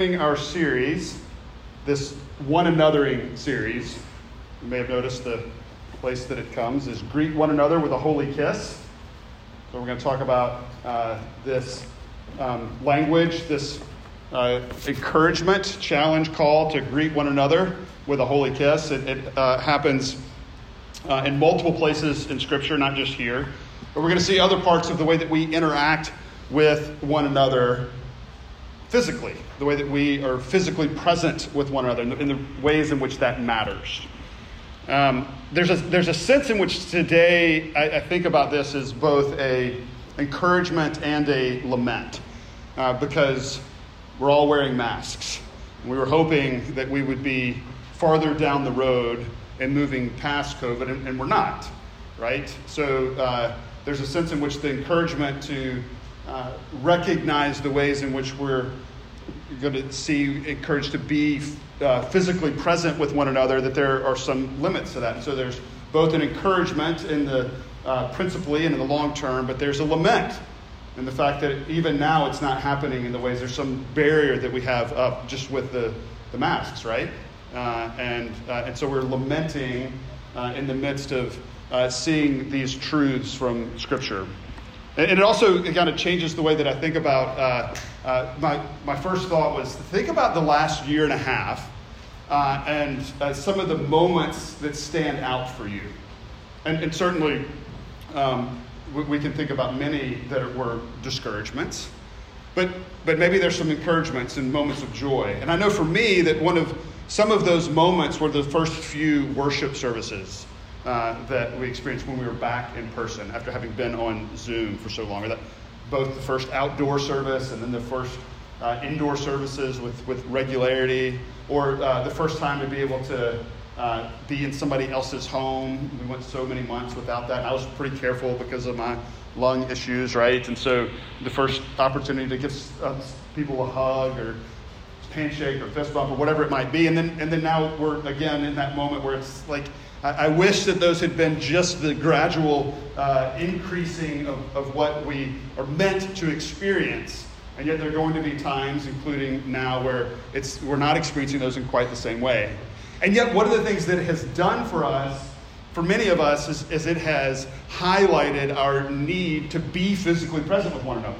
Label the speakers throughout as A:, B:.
A: our series, this one anothering series. You may have noticed the place that it comes is greet one another with a holy kiss. So we're going to talk about uh, this um, language, this uh, encouragement, challenge, call to greet one another with a holy kiss. It, it uh, happens uh, in multiple places in Scripture, not just here. But we're going to see other parts of the way that we interact with one another physically, the way that we are physically present with one another, and in the, ways in which that matters. Um, there's, a, there's a sense in which today I, I, think about this as both a encouragement and a lament, uh, because we're all wearing masks. We were hoping that we would be farther down the road and moving past COVID, and, and we're not, right? So uh, there's a sense in which the encouragement to uh, recognize the ways in which we're going to see encouraged to be uh, physically present with one another, that there are some limits to that. So there's both an encouragement in the uh, principally and in the long term, but there's a lament in the fact that even now it's not happening in the ways there's some barrier that we have up just with the, the masks, right? Uh, and, uh, and so we're lamenting uh, in the midst of seeing these truths from Scripture. And it also kind of changes the way that I think about. Uh, uh, my, my first thought was to think about the last year and a half uh, and uh, some of the moments that stand out for you. And, and certainly, um, we, we, can think about many that were discouragements. But, but maybe there's some encouragements and moments of joy. And I know for me that one of some of those moments were the first few worship services uh, that we experienced when we were back in person after having been on Zoom for so long. Or that both the first outdoor service and then the first uh, indoor services with, with regularity, or uh, the first time to be able to uh, be in somebody else's home. We went so many months without that. I was pretty careful because of my lung issues, right? And so the first opportunity to give uh, people a hug or handshake or fist bump or whatever it might be, and then and then now we're again in that moment where it's like I, wish that those had been just the gradual uh, increasing of, of what we are meant to experience. And yet, there are going to be times, including now, where it's, we're not experiencing those in quite the same way. And yet, one of the things that it has done for us, for many of us, is, is it has highlighted our need to be physically present with one another.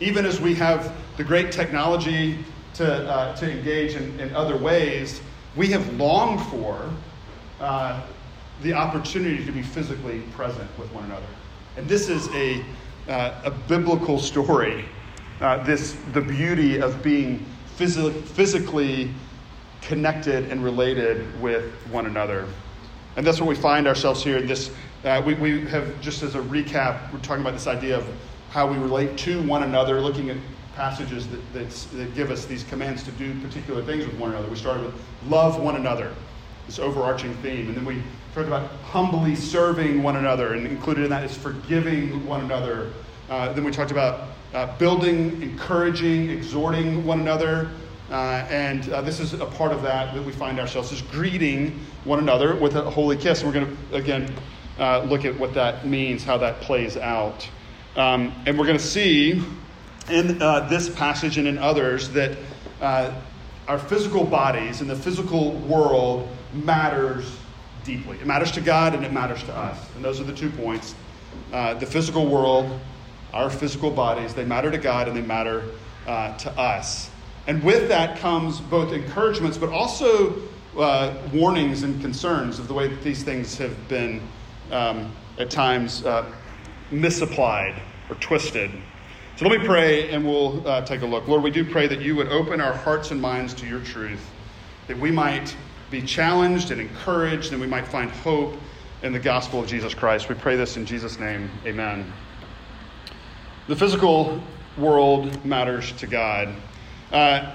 A: Even as we have the great technology to, uh, to engage in, in other ways, we have longed for uh, the opportunity to be physically present with one another. And this is a, uh, a biblical story. Uh, this the beauty of being phys- physically connected and related with one another. And that's where we find ourselves here. This, uh, we, we have, just as a recap, we're talking about this idea of how we relate to one another, looking at passages that, that give us these commands to do particular things with one another. We started with love one another this overarching theme. And then we talked about humbly serving one another, and included in that is forgiving one another. Uh, then we talked about uh, building, encouraging, exhorting one another. Uh, and uh, this is a part of that that we find ourselves is greeting one another with a holy kiss. And we're going to, again, uh, look at what that means, how that plays out. Um, and we're going to see in uh, this passage and in others that our physical bodies and the physical world matters deeply. It matters to God and it matters to us. And those are the two points. Uh, the physical world, our physical bodies, they matter to God and they matter uh, to us. And with that comes both encouragements, but also uh, warnings and concerns of the way that these things have been um, at times uh, misapplied or twisted. So let me pray and we'll uh, take a look. Lord, we do pray that you would open our hearts and minds to your truth, that we might be challenged and encouraged, and we might find hope in the gospel of Jesus Christ. We pray this in Jesus' name. Amen. The physical world matters to God. Uh,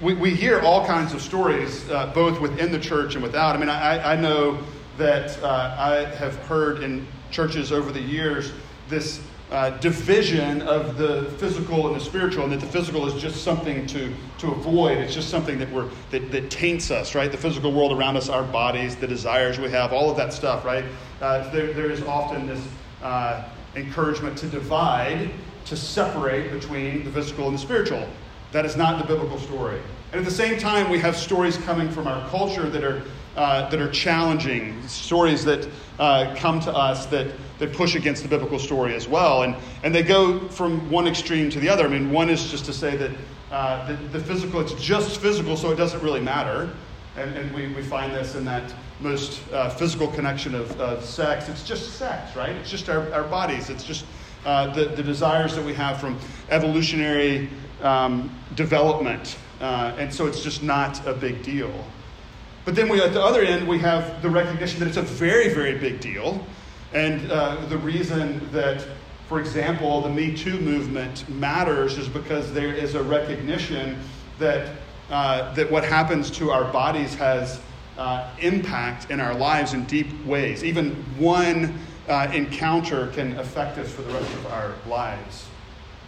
A: we, we hear all kinds of stories, uh, both within the church and without. I mean, I, I know that uh, I have heard in churches over the years this uh, division of the physical and the spiritual, and that the physical is just something to, to avoid. It's just something that, we're, that, that taints us, right? The physical world around us, our bodies, the desires we have, all of that stuff, right? Uh, there, there is often this uh, encouragement to divide, to separate between the physical and the spiritual. That is not the biblical story. And at the same time, we have stories coming from our culture that are, uh, that are challenging, stories that uh, come to us that, that push against the biblical story as well. And, and they go from one extreme to the other. I mean, one is just to say that uh, the, the physical, it's just physical, so it doesn't really matter. And, and we, we find this in that most uh, physical connection of, of sex. It's just sex, right? It's just our, our bodies. It's just uh, the, the desires that we have from evolutionary um, development. Uh, and so it's just not a big deal. But then we, at the other end, we have the recognition that it's a very, very big deal. And uh, the reason that, for example, the Me Too movement matters is because there is a recognition that, uh, that what happens to our bodies has uh, impact in our lives in deep ways. Even one uh, encounter can affect us for the rest of our lives.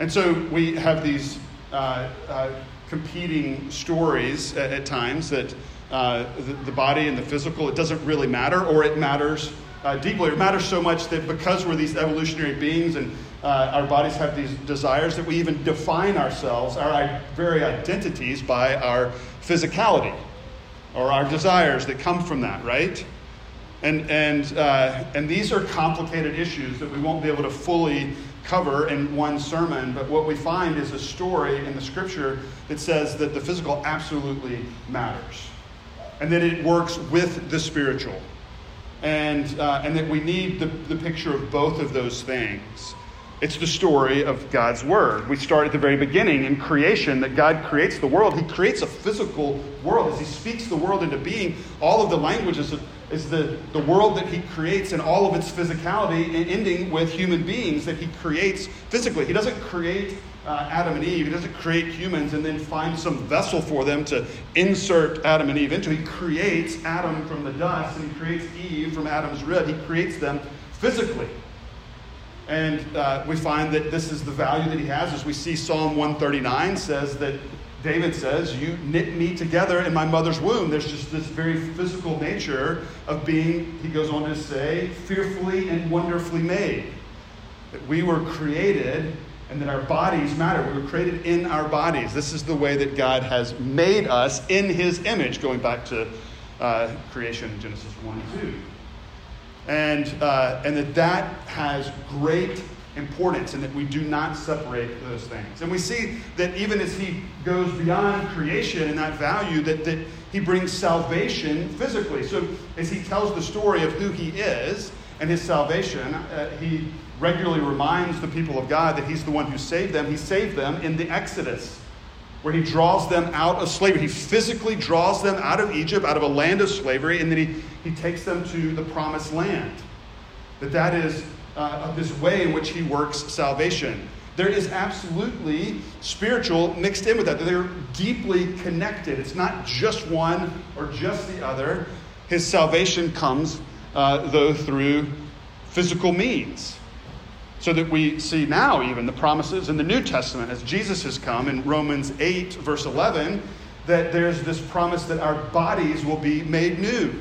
A: And so we have these uh, uh, competing stories at, at times that the, the, body and the physical, it doesn't really matter, or it matters uh, deeply. It matters so much that because we're these evolutionary beings and uh, our bodies have these desires, that we even define ourselves, our very identities, by our physicality or our desires that come from that, right? And, and, uh, and these are complicated issues that we won't be able to fully cover in one sermon, but what we find is a story in the scripture that says that the physical absolutely matters and that it works with the spiritual. And, uh, and that we need the, the picture of both of those things. It's the story of God's Word. We start at the very beginning in creation that God creates the world. He creates a physical world. As He speaks the world into being, all of the languages is the, the world that He creates and all of its physicality, ending with human beings that He creates physically. He doesn't create uh, Adam and Eve, He doesn't create humans and then find some vessel for them to insert Adam and Eve into. He creates Adam from the dust and He creates Eve from Adam's rib. He creates them physically. And uh, we find that this is the value that he has. As we see Psalm 139 says that David says, You knit me together in my mother's womb. There's just this very physical nature of being, he goes on to say, fearfully and wonderfully made. That we were created and that our bodies matter. We were created in our bodies. This is the way that God has made us in his image, going back to uh, creation, in Genesis 1 and 2 and, uh, and that that has great importance and that we do not separate those things. And we see that even as he goes beyond creation and that value, that, that he brings salvation physically. So as he tells the story of who he is and his salvation, uh, he regularly reminds the people of God that he's the one who saved them. He saved them in the Exodus where he draws them out of slavery. He physically draws them out of Egypt, out of a land of slavery, and then he, he takes them to the promised land. That that is uh, this way in which he works salvation. There is absolutely spiritual mixed in with that. They're deeply connected. It's not just one or just the other. His salvation comes, uh, though, through physical means. So that we see now, even the promises in the New Testament, as Jesus has come in Romans 8, verse 11, that there's this promise that our bodies will be made new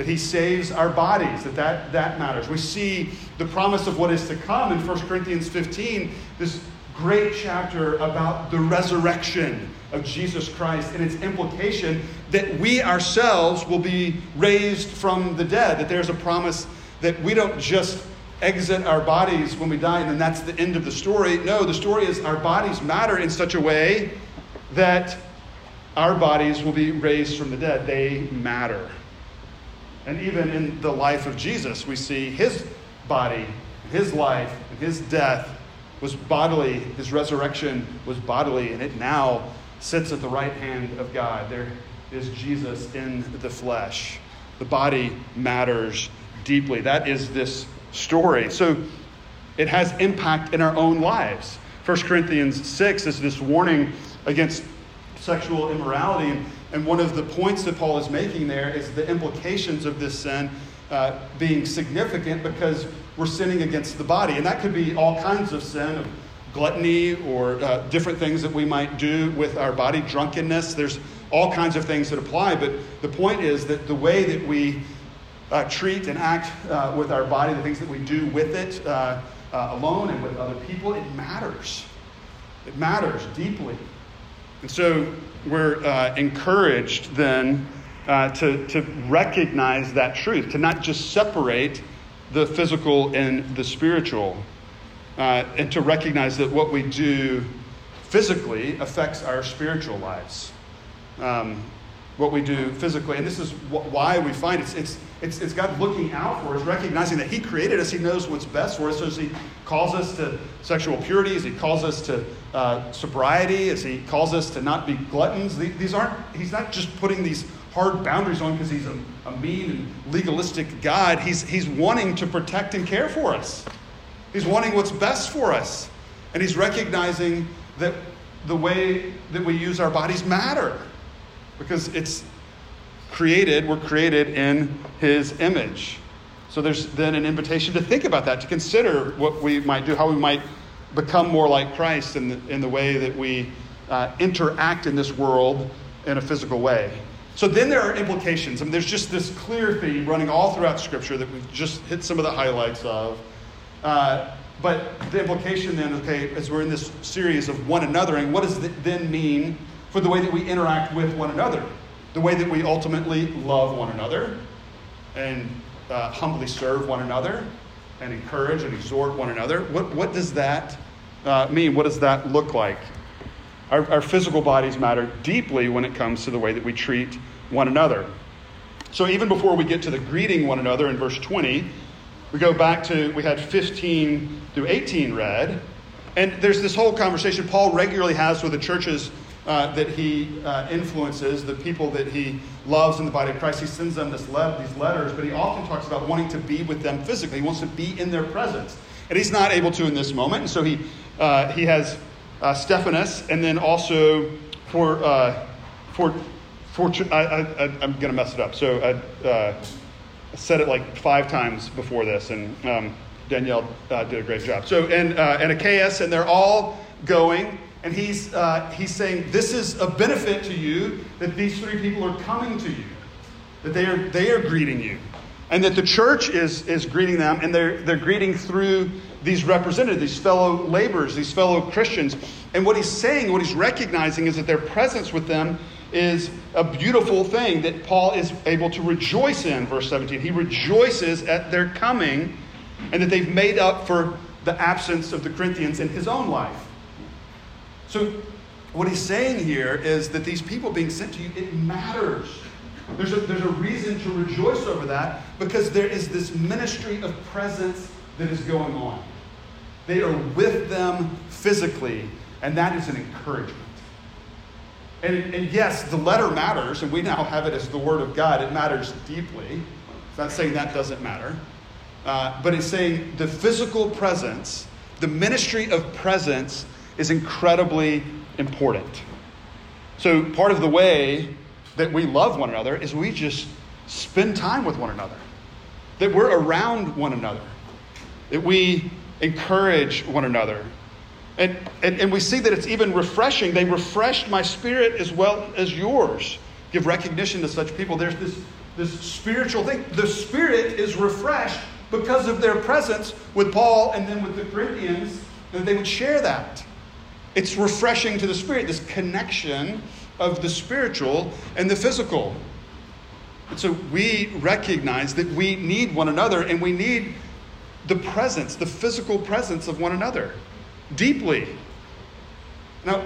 A: that he saves our bodies that, that that matters. We see the promise of what is to come in 1 corinthians 15 this great chapter about the resurrection of jesus christ and its implication that we ourselves will be raised from the dead that there's a promise that we don't just exit our bodies when we die, and then that's the end of the story. No, the story is our bodies matter in such a way that our bodies will be raised from the dead. They matter. And even in the life of Jesus, we see his body, his life, and his death was bodily, his resurrection was bodily, and it now sits at the right hand of God. There is Jesus in the flesh. The body matters deeply. That is this story. So it has impact in our own lives. 1 Corinthians 6 is this warning against sexual immorality. And, one of the points that Paul is making there is the implications of this sin uh, being significant because we're sinning against the body. And that could be all kinds of sin, of gluttony or uh, different things that we might do with our body, drunkenness. There's all kinds of things that apply. But the point is that the way that we uh, treat and act uh, with our body, the things that we do with it uh, uh, alone and with other people, it matters. It matters deeply. And so we're uh, encouraged then uh, to, to recognize that truth, to not just separate the physical and the spiritual, and to recognize that what we do physically affects our spiritual lives. Um, what we do physically, and this is wh- why we find it's, it's, it's, it's God looking out for us, recognizing that He created us, He knows what's best for us. So as He calls us to sexual purity, as He calls us to uh, sobriety, as He calls us to not be gluttons, these aren't, He's not just putting these hard boundaries on because He's a, a mean and legalistic God. He's, he's wanting to protect and care for us. He's wanting what's best for us. And He's recognizing that the way that we use our bodies matter because it's created, we're created in His image. So there's then an invitation to think about that, to consider what we might do, how we might become more like Christ in the, in the way that we uh, interact in this world in a physical way. So then there are implications. I mean, there's just this clear theme running all throughout Scripture that we've just hit some of the highlights of. Uh, but the implication then, okay, as we're in this series of one another, and what does it then mean for the way that we interact with one another? The way that we ultimately love one another and uh, humbly serve one another and encourage and exhort one another. What, what does that uh, mean? What does that look like? Our, our physical bodies matter deeply when it comes to the way that we treat one another. So even before we get to the greeting one another in verse 20, we go back to, we had 15 through 18 read, and there's this whole conversation Paul regularly has with the churches uh, that he uh, influences, the people that he loves in the body of Christ. He sends them this le- these letters, but he often talks about wanting to be with them physically. He wants to be in their presence. And he's not able to in this moment. And so he, uh, he has uh, Stephanas, and then also for, uh, for, for I, am going to mess it up. So I uh, said it like five times before this, and um, Danielle did a great job. So, and, and Achaeus, and they're all going and he's, uh, he's saying, This is a benefit to you that these three people are coming to you, that they are, they are greeting you, and that the church is, is greeting them, and they're, they're greeting through these representatives, these fellow laborers, these fellow Christians. And what he's saying, what he's recognizing, is that their presence with them is a beautiful thing that Paul is able to rejoice in, verse 17. He rejoices at their coming and that they've made up for the absence of the Corinthians in his own life. So, what he's saying here is that these people being sent to you, it matters. There's a, there's a reason to rejoice over that because there is this ministry of presence that is going on. They are with them physically, and that is an encouragement. And, and yes, the letter matters, and we now have it as the Word of God. It matters deeply. It's not saying that doesn't matter. Uh, but it's saying the physical presence, the ministry of presence is incredibly important. So, part of the way that we love one another is we just spend time with one another, that we're around one another, that we encourage one another. And, and, and we see that it's even refreshing. They refreshed my spirit as well as yours. Give recognition to such people. There's this, this spiritual thing. The spirit is refreshed because of their presence with Paul and then with the Corinthians, that they would share that. It's refreshing to the spirit, this connection of the spiritual and the physical. And so we recognize that we need one another and we need the presence, the physical presence of one another deeply. Now,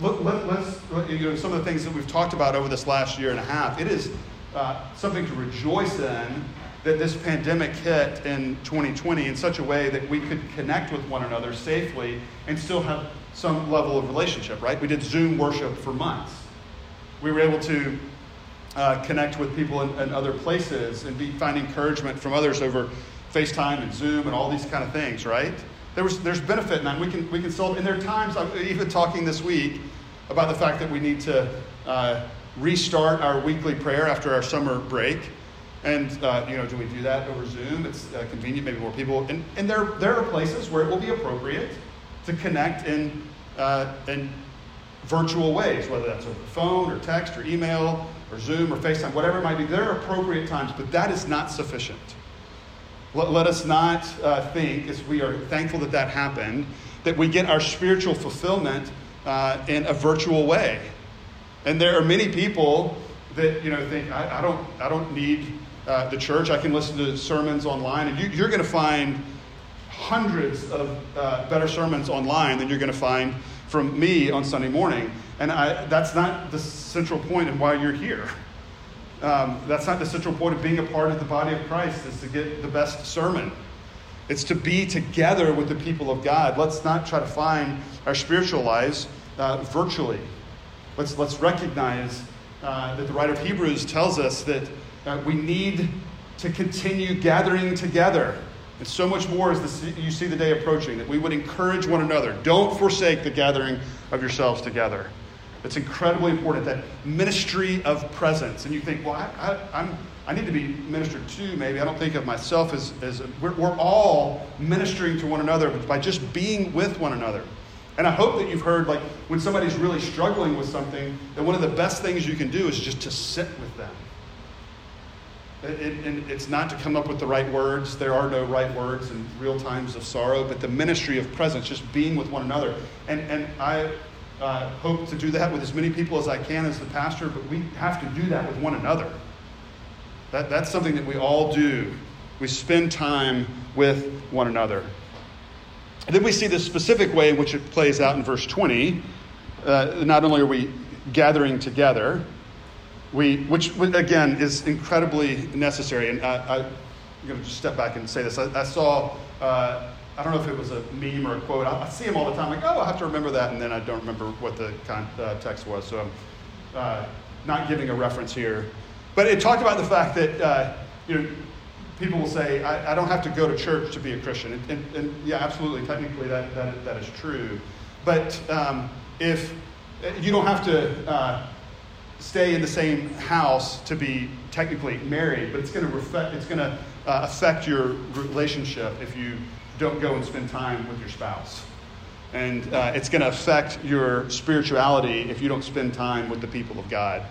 A: let, us let, you know, some of the things that we've talked about over this last year and a half, it is uh, something to rejoice in that this pandemic hit in 2020 in such a way that we could connect with one another safely and still have some level of relationship, right? We did Zoom worship for months. We were able to uh, connect with people in, in, other places and be, find encouragement from others over FaceTime and Zoom and all these kind of things, right? There was, there's benefit in that. We can, we can solve, and there are times, I'm even talking this week about the fact that we need to uh, restart our weekly prayer after our summer break. And, uh, you know, do we do that over Zoom? It's uh, convenient, maybe more people. And, and there, there are places where it will be appropriate to connect in, uh, in virtual ways, whether that's over phone or text or email or Zoom or FaceTime, whatever it might be. There are appropriate times, but that is not sufficient. Let, let us not uh, think, as we are thankful that that happened, that we get our spiritual fulfillment uh, in a virtual way. And there are many people that you know think I, I don't I don't need uh, the church. I can listen to sermons online, and you, are going to find hundreds of uh, better sermons online than you're going to find from me on Sunday morning. And I, that's not the central point of why you're here. Um, that's not the central point of being a part of the body of Christ, is to get the best sermon. It's to be together with the people of God. Let's not try to find our spiritual lives uh, virtually. Let's, let's recognize uh, that the writer of Hebrews tells us that uh, we need to continue gathering together. And so much more as you see the day approaching, that we would encourage one another. Don't forsake the gathering of yourselves together. It's incredibly important that ministry of presence. And you think, well, I, I, I need to be ministered to, maybe. I don't think of myself as, as we're, we're all ministering to one another by just being with one another. And I hope that you've heard, like, when somebody's really struggling with something, that one of the best things you can do is just to sit with them. And it's not to come up with the right words. There are no right words in real times of sorrow, but the ministry of presence, just being with one another. And, and I uh, hope to do that with as many people as I can as the pastor, but we have to do that with one another. That, that's something that we all do. We spend time with one another. And then we see the specific way in which it plays out in verse 20. Uh, not only are we gathering together, we, which again is incredibly necessary. And I, am going to just step back and say this. I, I saw, uh, I don't know if it was a meme or a quote. I, I, see them all the time, like, oh, I have to remember that, and then I don't remember what the uh, was. So I'm uh, not giving a reference here. But it talked about the fact that, uh, you know, people will say, I, I, don't have to go to church to be a Christian. And, and, and yeah, absolutely, technically that, that, that is true. But um, if you don't have to uh, stay in the same house to be technically married, but it's going to affect, it's going to uh, affect your relationship if you don't go and spend time with your spouse. And uh, it's going to affect your spirituality if you don't spend time with the people of God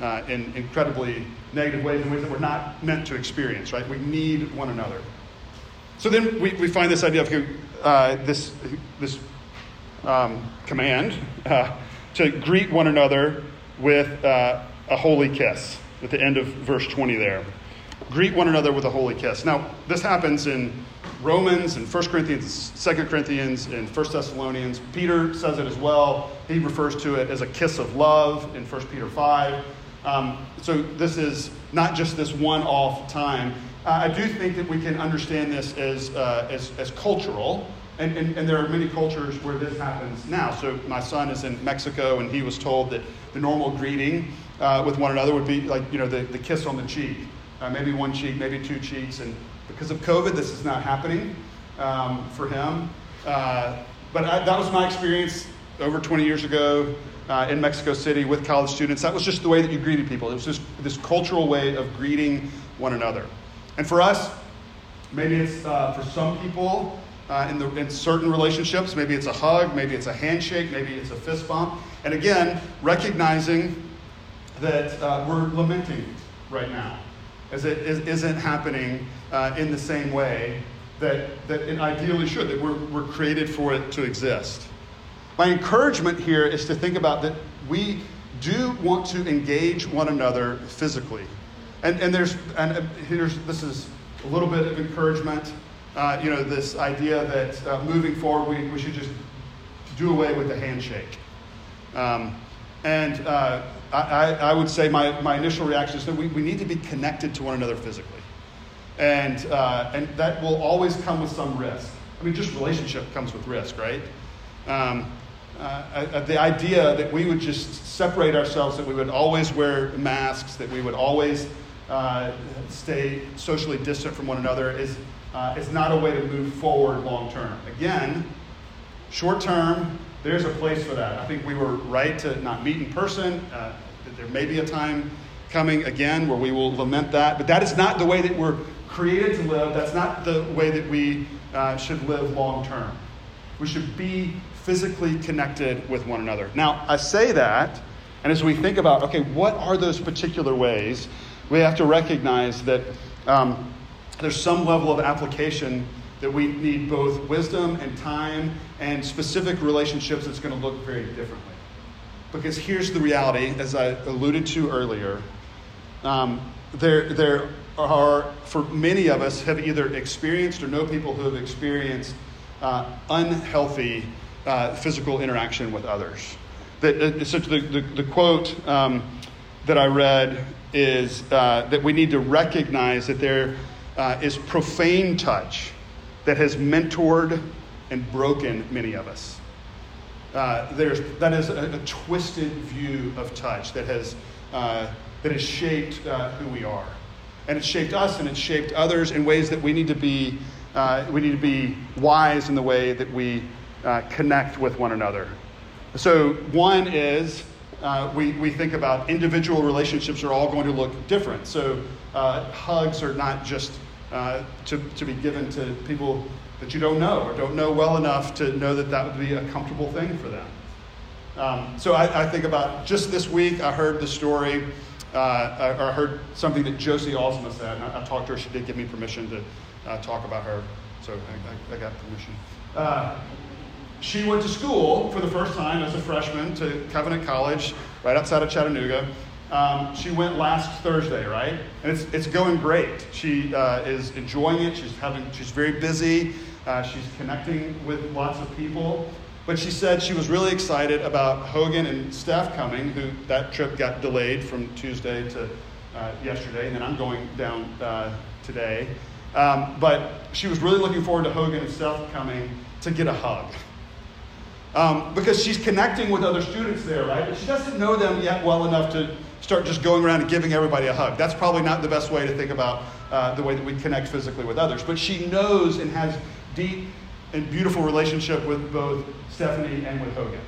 A: uh, in incredibly negative ways, in ways that we're not meant to experience, right? We need one another. So then we, we find this idea of uh, this, this um, command uh, to greet one another with uh, a holy kiss at the end of verse 20 there. Greet one another with a holy kiss. Now, this happens in Romans and 1 Corinthians, 2 Corinthians, and 1 Thessalonians. Peter says it as well. He refers to it as a kiss of love in 1 Peter 5. Um, so this is not just this one off time. Uh, I do think that we can understand this as, uh, as, as, cultural, and, and, and, there are many cultures where this happens now. So my son is in Mexico, and he was told that the normal greeting uh, with one another would be like, you know, the, the kiss on the cheek, uh, maybe one cheek, maybe two cheeks. And because of COVID, this is not happening um, for him. Uh, but I, that was my experience over 20 years ago uh, in Mexico City with college students. That was just the way that you greeted people. It was just this cultural way of greeting one another. And for us, maybe it's uh, for some people uh, in, the, in certain relationships, maybe it's a hug, maybe it's a handshake, maybe it's a fist bump. And again, recognizing that uh, we're lamenting right now, as it is, not happening uh, in the same way that, that it ideally should, that we're, we're created for it to exist. My encouragement here is to think about that we do want to engage one another physically. And, and there's, and uh, here's, this is a little bit of encouragement. Uh, you know, this idea that uh, moving forward, we, we should just do away with the handshake. Um, and uh, I, I would say my, my initial reaction is that we, we need to be connected to one another physically. And, uh, and that will always come with some risk. I mean, just relationship comes with risk, right? Um, uh, uh, the idea that we would just separate ourselves, that we would always wear masks, that we would always uh, stay socially distant from one another is, uh, is not a way to move forward long term. Again, short term, there's a place for that. I think we were right to not meet in person. Uh, there may be a time coming again where we will lament that, but that is not the way that we're created to live. That's not the way that we uh, should live long term. We should be physically connected with one another. Now, I say that, and as we think about, okay, what are those particular ways, we have to recognize that um, there's some level of application that we need both wisdom and time and specific relationships that's going to look very differently. Because here's the reality, as I alluded to earlier. Um, there, there are, for many of us, have either experienced or know people who have experienced uh, unhealthy uh, physical interaction with others. That, uh, so the, the, the quote um, that I read is uh, that we need to recognize that there uh, is profane touch that has mentored and broken many of us. Uh, there's, that is a, a, twisted view of touch that has, uh, that has shaped uh, who we are. And it's shaped us and it's shaped others in ways that we need to be, uh, we need to be wise in the way that we uh, connect with one another. So, one is uh, we, we think about individual relationships are all going to look different. So, hugs are not just to, to be given to people that you don't know or don't know well enough to know that that would be a comfortable thing for them. Um, so I, I, think about just this week, I heard the story, uh, I, I, heard something that Josie Alsma said. And I, I, talked to her, she did give me permission to uh, talk about her, so I, got permission. Uh, she went to school for the first time as a freshman to Covenant College, right outside of Chattanooga. Um, she went last Thursday, right? And it's, it's going great. She uh, is enjoying it. She's having she's very busy. Uh, she's connecting with lots of people. But she said she was really excited about Hogan and Steph coming, who that trip got delayed from Tuesday to uh, yesterday, and then I'm going down uh, today. Um, but she was really looking forward to Hogan and Steph coming to get a hug. Um, because she's connecting with other students there, right? But she doesn't know them yet well enough to start just going around and giving everybody a hug. That's probably not the best way to think about uh, the way that we connect physically with others. But she knows and has deep and beautiful relationship with both Stephanie and with Hogan.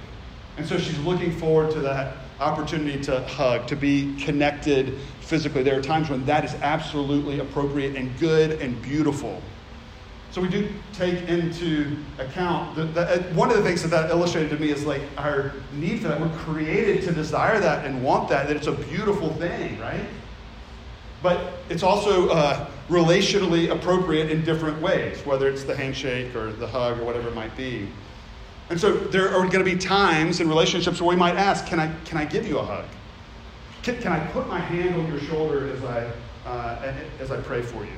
A: And so she's looking forward to that opportunity to hug, to be connected physically. There are times when that is absolutely appropriate and good and beautiful. So we do take into account that, uh, one of the things that that illustrated to me is like our need for that. We're created to desire that and want that. That it's a beautiful thing, right? But it's also uh, relationally appropriate in different ways, whether it's the handshake or the hug or whatever it might be. And so there are going to be times in relationships where we might ask, "Can I can I give you a hug? Can, can I put my hand on your shoulder as I uh, as I pray for you?"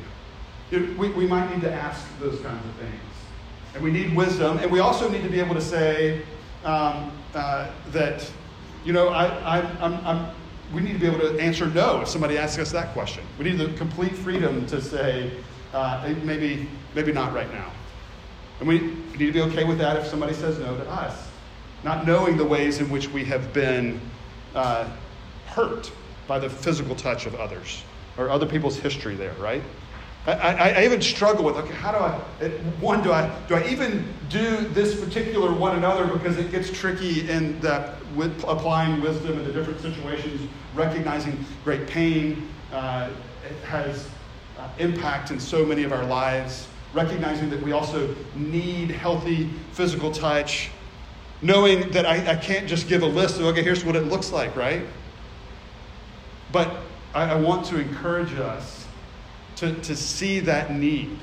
A: We, we might need to ask those kinds of things. And we need wisdom, and we also need to be able to say um, uh, that, you know, I, I, I'm, I'm, we need to be able to answer no if somebody asks us that question. We need the complete freedom to say, uh, maybe, maybe not right now. And we need to be okay with that if somebody says no to us, not knowing the ways in which we have been uh, hurt by the physical touch of others or other people's history there, right? I, I, even struggle with okay, how do I? One, do I do I even do this particular one another because it gets tricky in that with applying wisdom in the different situations, recognizing great pain uh, has uh, impact in so many of our lives, recognizing that we also need healthy physical touch, knowing that I, I can't just give a list of okay, here's what it looks like, right? But I, I want to encourage us to, to see that need.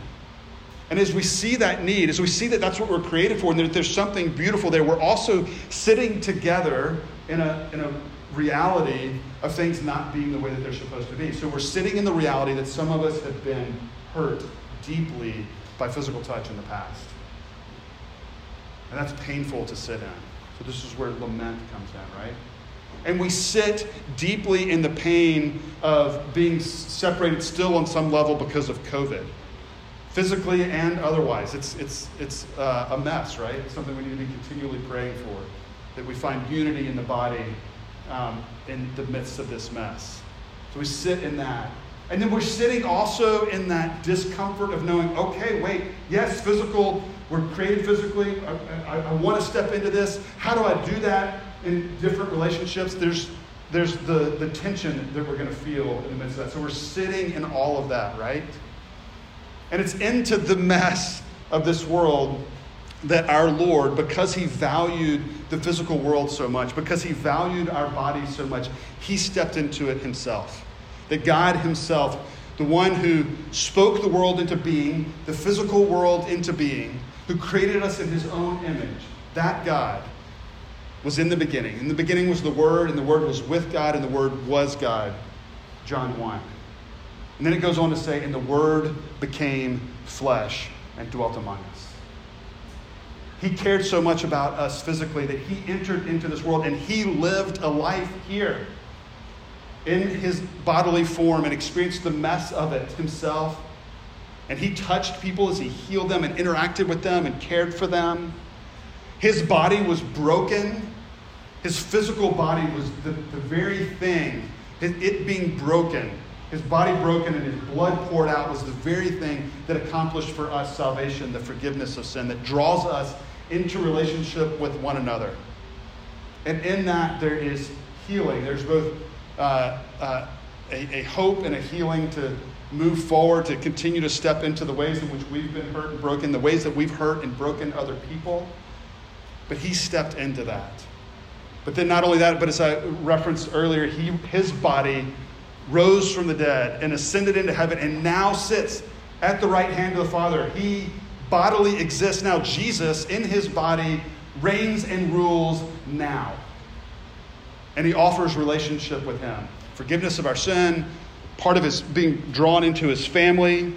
A: And as we see that need, as we see that that's what we're created for, and that there's something beautiful there, we're also sitting together in a, in a reality of things not being the way that they're supposed to be. So we're sitting in the reality that some of us have been hurt deeply by physical touch in the past. And that's painful to sit in. So this is where lament comes in, right? And we sit deeply in the pain of being separated still on some level because of COVID, physically and otherwise. It's, it's, it's uh, a mess, right? It's something we need to be continually praying for, that we find unity in the body um, in the midst of this mess. So we sit in that. And then we're sitting also in that discomfort of knowing, okay, wait, yes, physical, we're created physically. I, I, I want to step into this. How do I do that? In different relationships, there's there's the, the tension that we're going to feel in the midst of that. So we're sitting in all of that, right? And it's into the mess of this world that our Lord, because He valued the physical world so much, because He valued our bodies so much, He stepped into it Himself. That God Himself the one who spoke the world into being, the physical world into being, who created us in his own image, that God was in the beginning. In the beginning was the Word, and the Word was with God, and the Word was God. John 1. And then it goes on to say, and the Word became flesh and dwelt among us. He cared so much about us physically that he entered into this world and he lived a life here in his bodily form and experienced the mess of it himself. And he touched people as he healed them and interacted with them and cared for them. His body was broken. His physical body was the, the very thing, it being broken, his body broken and his blood poured out was the very thing that accomplished for us salvation, the forgiveness of sin, that draws us into relationship with one another. And in that, there is healing. There's both uh, uh, a, a hope and a healing to move forward, to continue to step into the ways in which we've been hurt and broken, the ways that we've hurt and broken other people. But he stepped into that. But then, not only that, but as I referenced earlier, he, his body rose from the dead and ascended into heaven and now sits at the right hand of the Father. He bodily exists now. Jesus, in his body, reigns and rules now. And he offers relationship with him forgiveness of our sin, part of his being drawn into his family.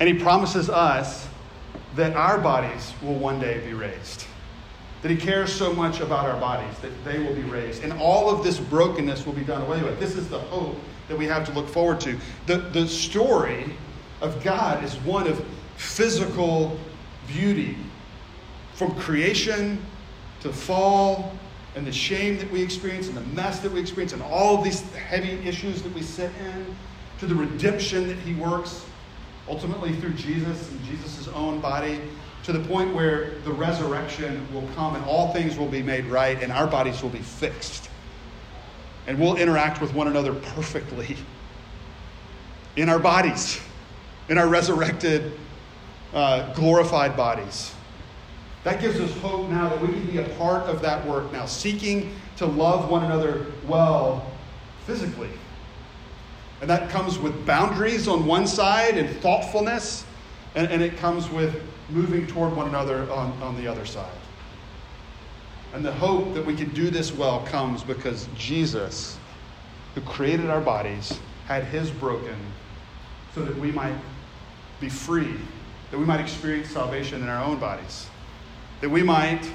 A: And he promises us that our bodies will one day be raised that he cares so much about our bodies that they will be raised. And all of this brokenness will be done away with. This is the hope that we have to look forward to. The, the story of God is one of physical beauty. From creation to fall and the shame that we experience and the mess that we experience and all of these heavy issues that we sit in to the redemption that he works ultimately through Jesus and Jesus' own body to the point where the resurrection will come and all things will be made right and our bodies will be fixed. And we'll interact with one another perfectly in our bodies, in our resurrected, uh, glorified bodies. That gives us hope now that we can be a part of that work now, seeking to love one another well physically. And that comes with boundaries on one side and thoughtfulness, and, and it comes with moving toward one another on, on the other side. And the hope that we can do this well comes because Jesus, who created our bodies, had his broken so that we might be free, that we might experience salvation in our own bodies, that we might,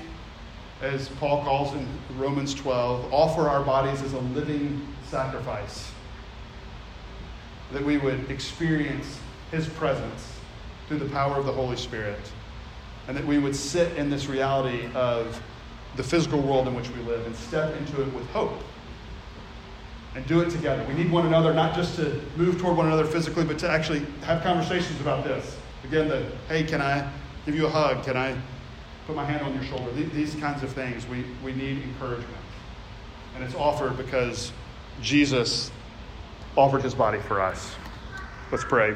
A: as Paul calls in Romans 12, offer our bodies as a living sacrifice, that we would experience his presence through the power of the Holy Spirit. And that we would sit in this reality of the physical world in which we live and step into it with hope and do it together. We need one another not just to move toward one another physically, but to actually have conversations about this. Again, the hey, can I give you a hug? Can I put my hand on your shoulder? These kinds of things. We, we need encouragement. And it's offered because Jesus offered his body for us. Let's pray.